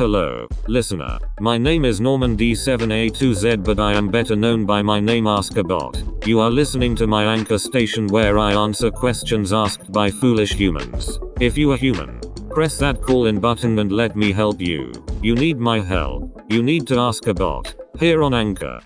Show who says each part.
Speaker 1: Hello, listener. My name is Norman D7A2Z, but I am better known by my name AskABot. You are listening to my anchor station where I answer questions asked by foolish humans. If you are human, press that call in button and let me help you. You need my help. You need to ask a bot. Here on Anchor.